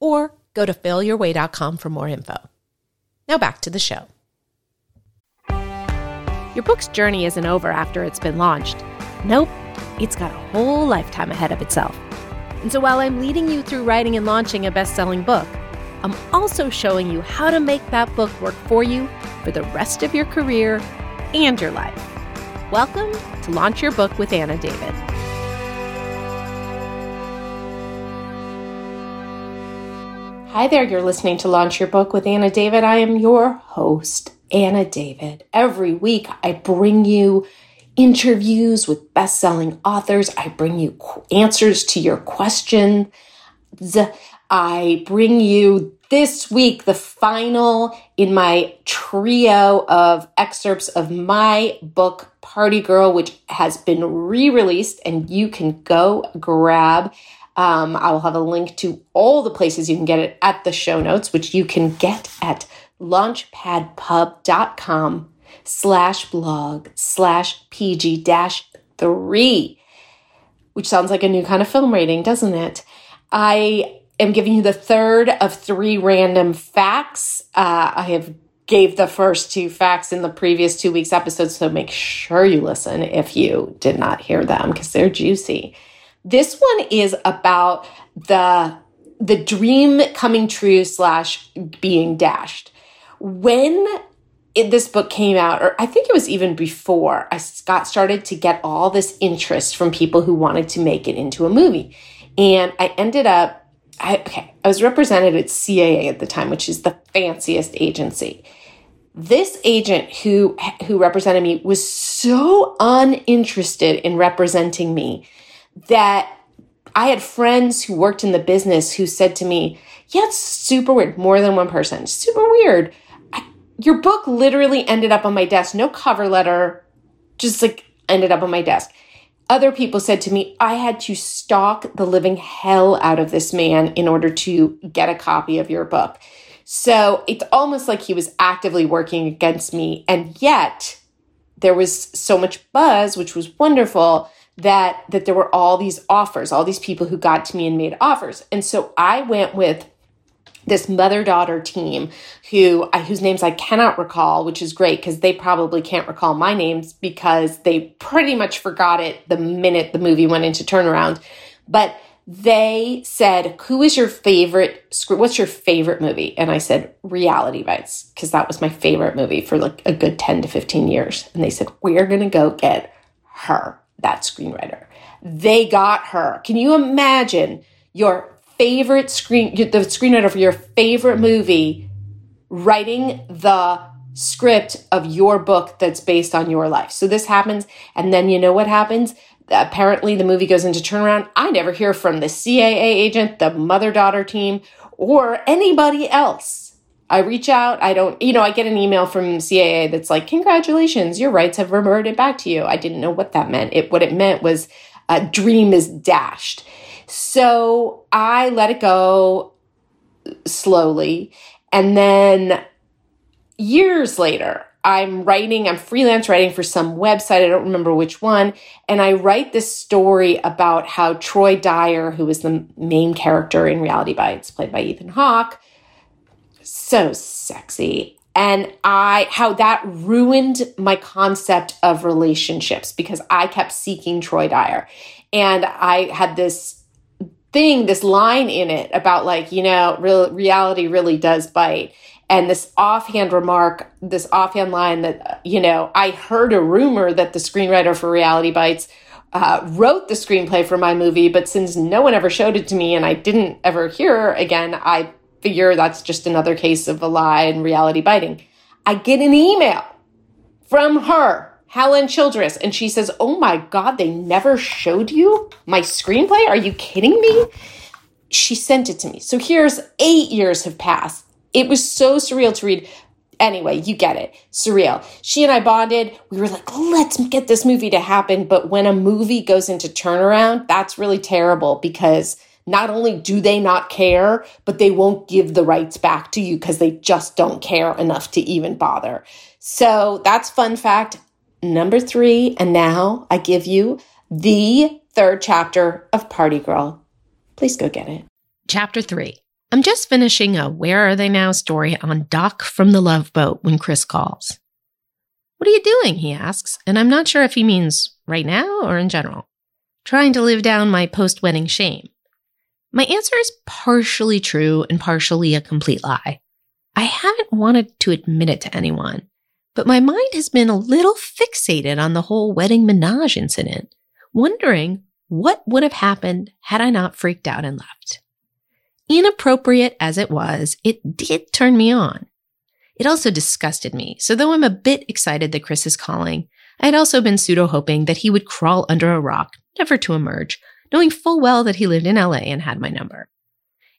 or go to failyourway.com for more info. Now back to the show. Your book's journey isn't over after it's been launched. Nope, it's got a whole lifetime ahead of itself. And so while I'm leading you through writing and launching a best selling book, I'm also showing you how to make that book work for you for the rest of your career and your life. Welcome to Launch Your Book with Anna David. Hi there, you're listening to Launch Your Book with Anna David. I am your host, Anna David. Every week, I bring you interviews with best selling authors, I bring you answers to your questions. I bring you this week the final in my trio of excerpts of my book, Party Girl, which has been re released, and you can go grab um, I will have a link to all the places you can get it at the show notes, which you can get at launchpadpub.com slash blog slash pg dash three, which sounds like a new kind of film rating, doesn't it? I am giving you the third of three random facts. Uh, I have gave the first two facts in the previous two weeks episodes, so make sure you listen if you did not hear them because they're juicy. This one is about the the dream coming true slash being dashed. When it, this book came out, or I think it was even before, I got started to get all this interest from people who wanted to make it into a movie, and I ended up. I, okay, I was represented at CAA at the time, which is the fanciest agency. This agent who who represented me was so uninterested in representing me that I had friends who worked in the business who said to me, Yeah, it's super weird. More than one person. Super weird. I, your book literally ended up on my desk. No cover letter, just like ended up on my desk. Other people said to me, I had to stalk the living hell out of this man in order to get a copy of your book. So it's almost like he was actively working against me. And yet there was so much buzz, which was wonderful that that there were all these offers, all these people who got to me and made offers. And so I went with this mother daughter team who whose names I cannot recall, which is great because they probably can't recall my names because they pretty much forgot it the minute the movie went into turnaround. But they said, "Who is your favorite? What's your favorite movie?" And I said, "Reality Bites," because that was my favorite movie for like a good ten to fifteen years. And they said, "We're gonna go get her." That screenwriter. They got her. Can you imagine your favorite screen, the screenwriter for your favorite movie writing the script of your book that's based on your life? So this happens. And then you know what happens? Apparently the movie goes into turnaround. I never hear from the CAA agent, the mother daughter team, or anybody else I reach out. I don't, you know, I get an email from CAA that's like, congratulations, your rights have reverted back to you. I didn't know what that meant. It, what it meant was a dream is dashed. So I let it go slowly. And then years later, I'm writing, I'm freelance writing for some website, I don't remember which one, and I write this story about how Troy Dyer, who is the main character in Reality Bites, played by Ethan Hawke, so sexy. And I, how that ruined my concept of relationships because I kept seeking Troy Dyer. And I had this thing, this line in it about like, you know, real, reality really does bite. And this offhand remark, this offhand line that, you know, I heard a rumor that the screenwriter for Reality Bites uh, wrote the screenplay for my movie, but since no one ever showed it to me and I didn't ever hear again, I figure that's just another case of a lie and reality biting. I get an email from her, Helen Childress, and she says, Oh my God, they never showed you my screenplay? Are you kidding me? she sent it to me. So here's eight years have passed. It was so surreal to read. Anyway, you get it. Surreal. She and I bonded. We were like, let's get this movie to happen. But when a movie goes into turnaround, that's really terrible because not only do they not care, but they won't give the rights back to you because they just don't care enough to even bother. So that's fun fact number three. And now I give you the third chapter of Party Girl. Please go get it. Chapter three. I'm just finishing a Where Are They Now story on Doc from the Love Boat when Chris calls. What are you doing? He asks, and I'm not sure if he means right now or in general. Trying to live down my post wedding shame. My answer is partially true and partially a complete lie. I haven't wanted to admit it to anyone, but my mind has been a little fixated on the whole wedding menage incident, wondering what would have happened had I not freaked out and left. Inappropriate as it was, it did turn me on. It also disgusted me, so though I'm a bit excited that Chris is calling, I had also been pseudo hoping that he would crawl under a rock, never to emerge, knowing full well that he lived in LA and had my number.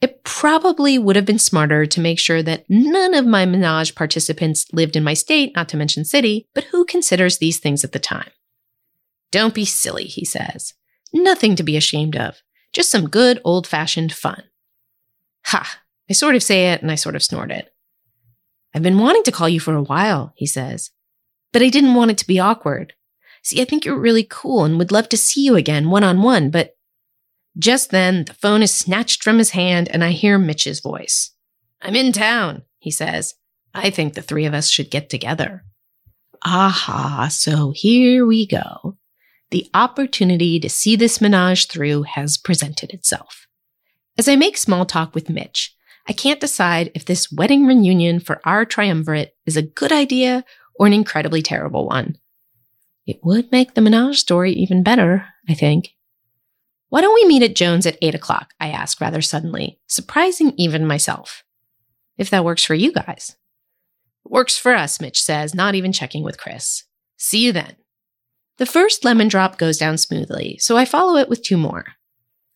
It probably would have been smarter to make sure that none of my menage participants lived in my state, not to mention city, but who considers these things at the time? Don't be silly, he says. Nothing to be ashamed of. Just some good old fashioned fun. Ha! I sort of say it and I sort of snort it. I've been wanting to call you for a while, he says, but I didn't want it to be awkward. See, I think you're really cool and would love to see you again one on one, but just then the phone is snatched from his hand and I hear Mitch's voice. I'm in town, he says. I think the three of us should get together. Aha, so here we go. The opportunity to see this menage through has presented itself. As I make small talk with Mitch, I can't decide if this wedding reunion for our triumvirate is a good idea or an incredibly terrible one. It would make the menage story even better, I think. Why don't we meet at Jones at 8 o'clock? I ask rather suddenly, surprising even myself. If that works for you guys. Works for us, Mitch says, not even checking with Chris. See you then. The first lemon drop goes down smoothly, so I follow it with two more.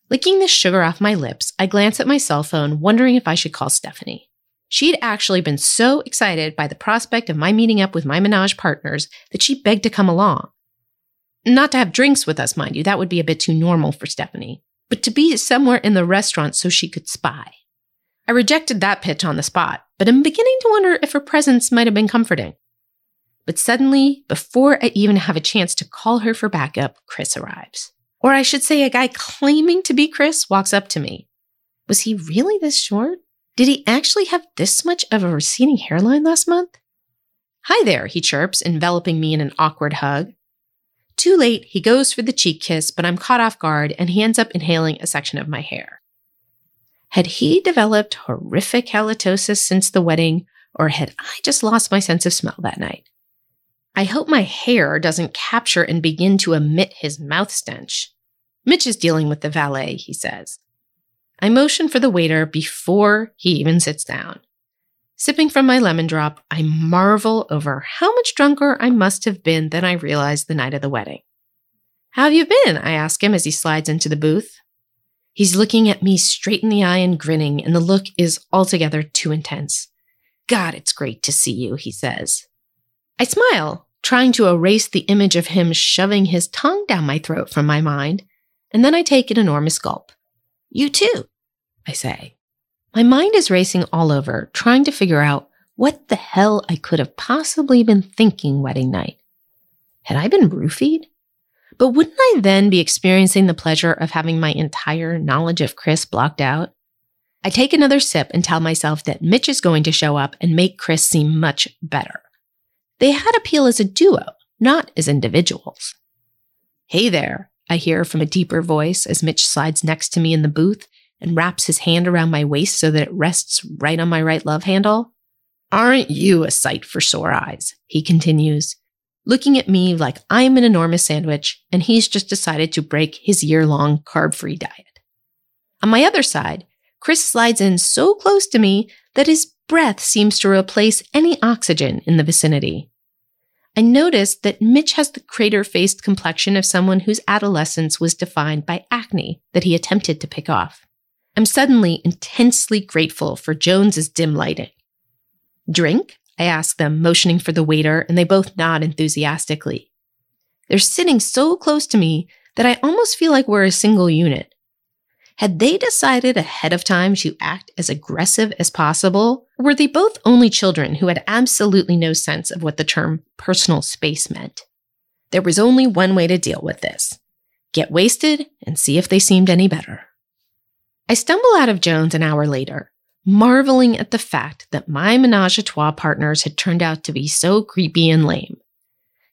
Licking the sugar off my lips, I glance at my cell phone, wondering if I should call Stephanie. She'd actually been so excited by the prospect of my meeting up with my menage partners that she begged to come along. Not to have drinks with us, mind you, that would be a bit too normal for Stephanie, but to be somewhere in the restaurant so she could spy. I rejected that pitch on the spot, but I'm beginning to wonder if her presence might have been comforting. But suddenly, before I even have a chance to call her for backup, Chris arrives. Or I should say, a guy claiming to be Chris walks up to me. Was he really this short? Did he actually have this much of a receding hairline last month? Hi there, he chirps, enveloping me in an awkward hug. Too late, he goes for the cheek kiss, but I'm caught off guard and he ends up inhaling a section of my hair. Had he developed horrific halitosis since the wedding, or had I just lost my sense of smell that night? I hope my hair doesn't capture and begin to emit his mouth stench. Mitch is dealing with the valet, he says. I motion for the waiter before he even sits down. Sipping from my lemon drop, I marvel over how much drunker I must have been than I realized the night of the wedding. How have you been? I ask him as he slides into the booth. He's looking at me straight in the eye and grinning, and the look is altogether too intense. God, it's great to see you, he says. I smile, trying to erase the image of him shoving his tongue down my throat from my mind, and then I take an enormous gulp. You too, I say. My mind is racing all over, trying to figure out what the hell I could have possibly been thinking wedding night. Had I been roofied? But wouldn't I then be experiencing the pleasure of having my entire knowledge of Chris blocked out? I take another sip and tell myself that Mitch is going to show up and make Chris seem much better. They had appeal as a duo, not as individuals. Hey there, I hear from a deeper voice as Mitch slides next to me in the booth and wraps his hand around my waist so that it rests right on my right love handle. Aren't you a sight for sore eyes? He continues, looking at me like I'm an enormous sandwich and he's just decided to break his year long carb free diet. On my other side, Chris slides in so close to me that his breath seems to replace any oxygen in the vicinity. I noticed that Mitch has the crater faced complexion of someone whose adolescence was defined by acne that he attempted to pick off. I'm suddenly intensely grateful for Jones's dim lighting. Drink? I ask them, motioning for the waiter, and they both nod enthusiastically. They're sitting so close to me that I almost feel like we're a single unit. Had they decided ahead of time to act as aggressive as possible, were they both only children who had absolutely no sense of what the term personal space meant? There was only one way to deal with this get wasted and see if they seemed any better. I stumble out of Jones an hour later, marveling at the fact that my menage a trois partners had turned out to be so creepy and lame.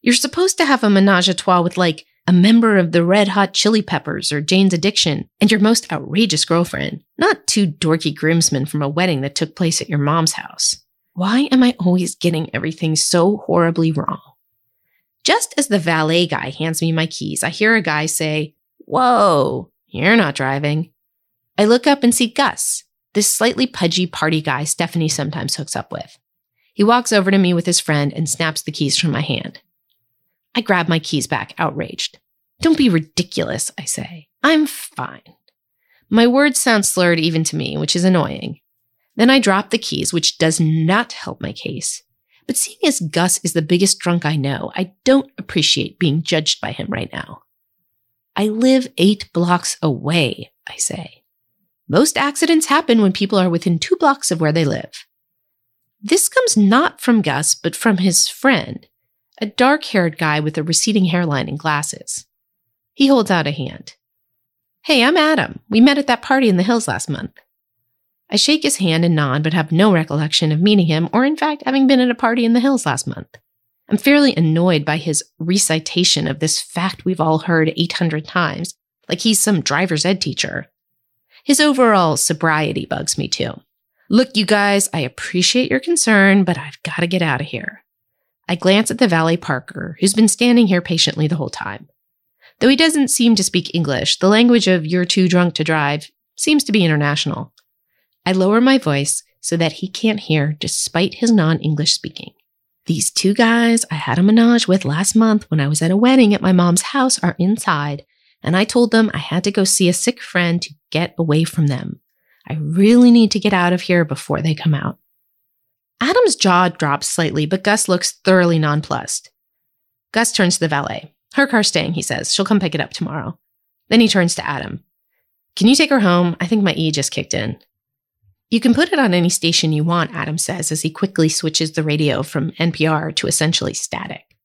You're supposed to have a menage a trois with like a member of the Red Hot Chili Peppers or Jane's Addiction and your most outrageous girlfriend, not two dorky groomsmen from a wedding that took place at your mom's house. Why am I always getting everything so horribly wrong? Just as the valet guy hands me my keys, I hear a guy say, Whoa, you're not driving. I look up and see Gus, this slightly pudgy party guy Stephanie sometimes hooks up with. He walks over to me with his friend and snaps the keys from my hand. I grab my keys back, outraged. Don't be ridiculous, I say. I'm fine. My words sound slurred even to me, which is annoying. Then I drop the keys, which does not help my case. But seeing as Gus is the biggest drunk I know, I don't appreciate being judged by him right now. I live eight blocks away, I say. Most accidents happen when people are within two blocks of where they live. This comes not from Gus, but from his friend, a dark haired guy with a receding hairline and glasses. He holds out a hand. Hey, I'm Adam. We met at that party in the hills last month. I shake his hand and nod, but have no recollection of meeting him or, in fact, having been at a party in the hills last month. I'm fairly annoyed by his recitation of this fact we've all heard 800 times, like he's some driver's ed teacher. His overall sobriety bugs me too. Look, you guys, I appreciate your concern, but I've got to get out of here. I glance at the valet Parker, who's been standing here patiently the whole time. Though he doesn't seem to speak English, the language of you're too drunk to drive seems to be international. I lower my voice so that he can't hear despite his non English speaking. These two guys I had a menage with last month when I was at a wedding at my mom's house are inside and I told them I had to go see a sick friend to get away from them. I really need to get out of here before they come out. Adam's jaw drops slightly, but Gus looks thoroughly nonplussed. Gus turns to the valet. Her car's staying, he says. She'll come pick it up tomorrow. Then he turns to Adam. Can you take her home? I think my E just kicked in. You can put it on any station you want, Adam says as he quickly switches the radio from NPR to essentially static.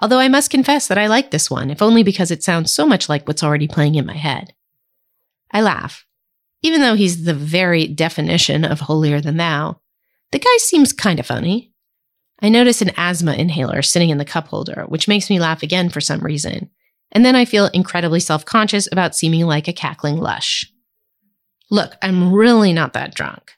Although I must confess that I like this one, if only because it sounds so much like what's already playing in my head. I laugh. Even though he's the very definition of holier than thou, the guy seems kind of funny. I notice an asthma inhaler sitting in the cup holder, which makes me laugh again for some reason. And then I feel incredibly self conscious about seeming like a cackling lush. Look, I'm really not that drunk.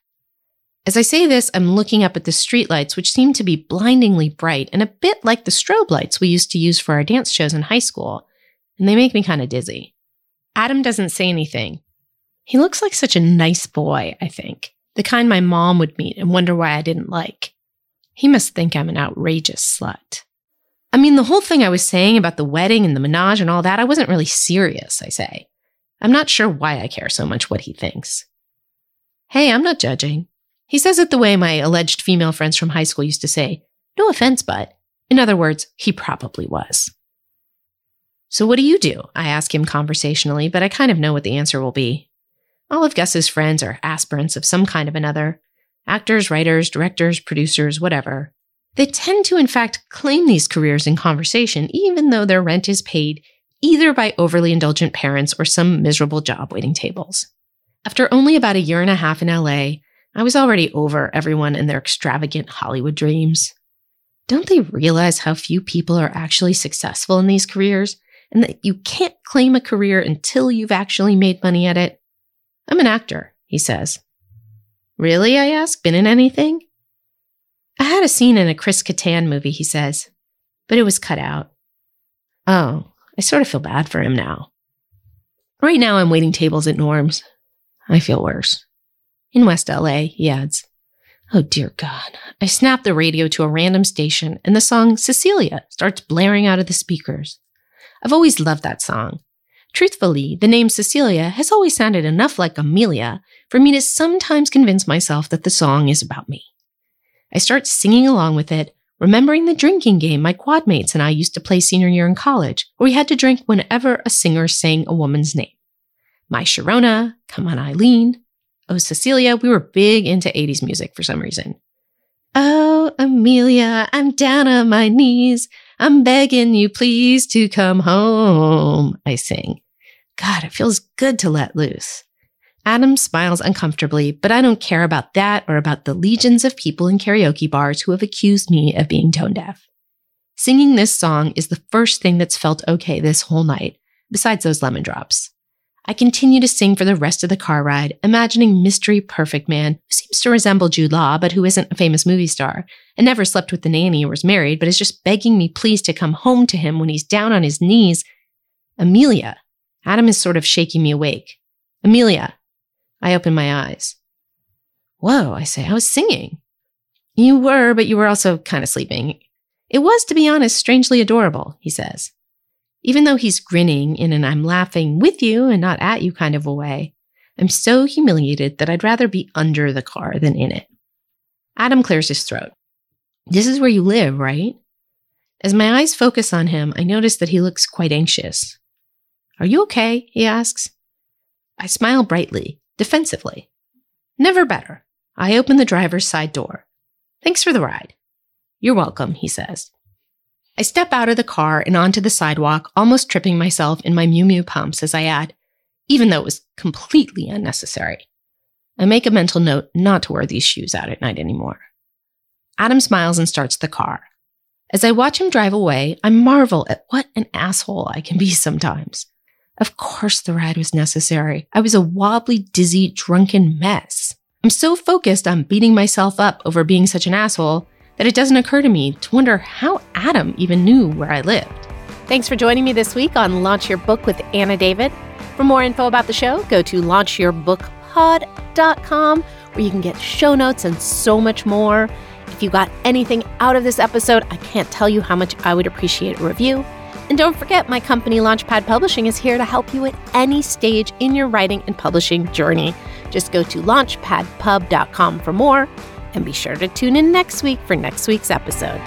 As I say this, I'm looking up at the streetlights, which seem to be blindingly bright and a bit like the strobe lights we used to use for our dance shows in high school, and they make me kind of dizzy. Adam doesn't say anything. He looks like such a nice boy, I think, the kind my mom would meet and wonder why I didn't like. He must think I'm an outrageous slut. I mean, the whole thing I was saying about the wedding and the menage and all that, I wasn't really serious, I say. I'm not sure why I care so much what he thinks. Hey, I'm not judging. He says it the way my alleged female friends from high school used to say, no offense, but. In other words, he probably was. So, what do you do? I ask him conversationally, but I kind of know what the answer will be. All of Gus's friends are aspirants of some kind of another actors, writers, directors, producers, whatever. They tend to, in fact, claim these careers in conversation, even though their rent is paid either by overly indulgent parents or some miserable job waiting tables. After only about a year and a half in LA, I was already over everyone and their extravagant Hollywood dreams. Don't they realize how few people are actually successful in these careers and that you can't claim a career until you've actually made money at it? I'm an actor, he says. Really? I ask. Been in anything? I had a scene in a Chris Kattan movie, he says, but it was cut out. Oh, I sort of feel bad for him now. Right now, I'm waiting tables at Norm's. I feel worse. In West LA, he adds. Oh dear God. I snap the radio to a random station and the song Cecilia starts blaring out of the speakers. I've always loved that song. Truthfully, the name Cecilia has always sounded enough like Amelia for me to sometimes convince myself that the song is about me. I start singing along with it, remembering the drinking game my quad mates and I used to play senior year in college, where we had to drink whenever a singer sang a woman's name. My Sharona, Come on Eileen, Oh Cecilia, we were big into 80s music for some reason. Oh, Amelia, I'm down on my knees. I'm begging you, please, to come home, I sing. God, it feels good to let loose. Adam smiles uncomfortably, but I don't care about that or about the legions of people in karaoke bars who have accused me of being tone deaf. Singing this song is the first thing that's felt okay this whole night, besides those lemon drops. I continue to sing for the rest of the car ride, imagining Mystery Perfect Man, who seems to resemble Jude Law, but who isn't a famous movie star, and never slept with the nanny or was married, but is just begging me please to come home to him when he's down on his knees. Amelia. Adam is sort of shaking me awake. Amelia. I open my eyes. Whoa, I say, I was singing. You were, but you were also kind of sleeping. It was, to be honest, strangely adorable, he says. Even though he's grinning in an I'm laughing with you and not at you kind of a way, I'm so humiliated that I'd rather be under the car than in it. Adam clears his throat. This is where you live, right? As my eyes focus on him, I notice that he looks quite anxious. Are you okay? he asks. I smile brightly, defensively. Never better. I open the driver's side door. Thanks for the ride. You're welcome, he says. I step out of the car and onto the sidewalk, almost tripping myself in my Miu Miu pumps as I add, even though it was completely unnecessary. I make a mental note not to wear these shoes out at night anymore. Adam smiles and starts the car. As I watch him drive away, I marvel at what an asshole I can be sometimes. Of course, the ride was necessary. I was a wobbly, dizzy, drunken mess. I'm so focused on beating myself up over being such an asshole that it doesn't occur to me to wonder how Adam even knew where I lived. Thanks for joining me this week on Launch Your Book with Anna David. For more info about the show, go to launchyourbookpod.com where you can get show notes and so much more. If you got anything out of this episode, I can't tell you how much I would appreciate a review. And don't forget, my company Launchpad Publishing is here to help you at any stage in your writing and publishing journey. Just go to launchpadpub.com for more and be sure to tune in next week for next week's episode.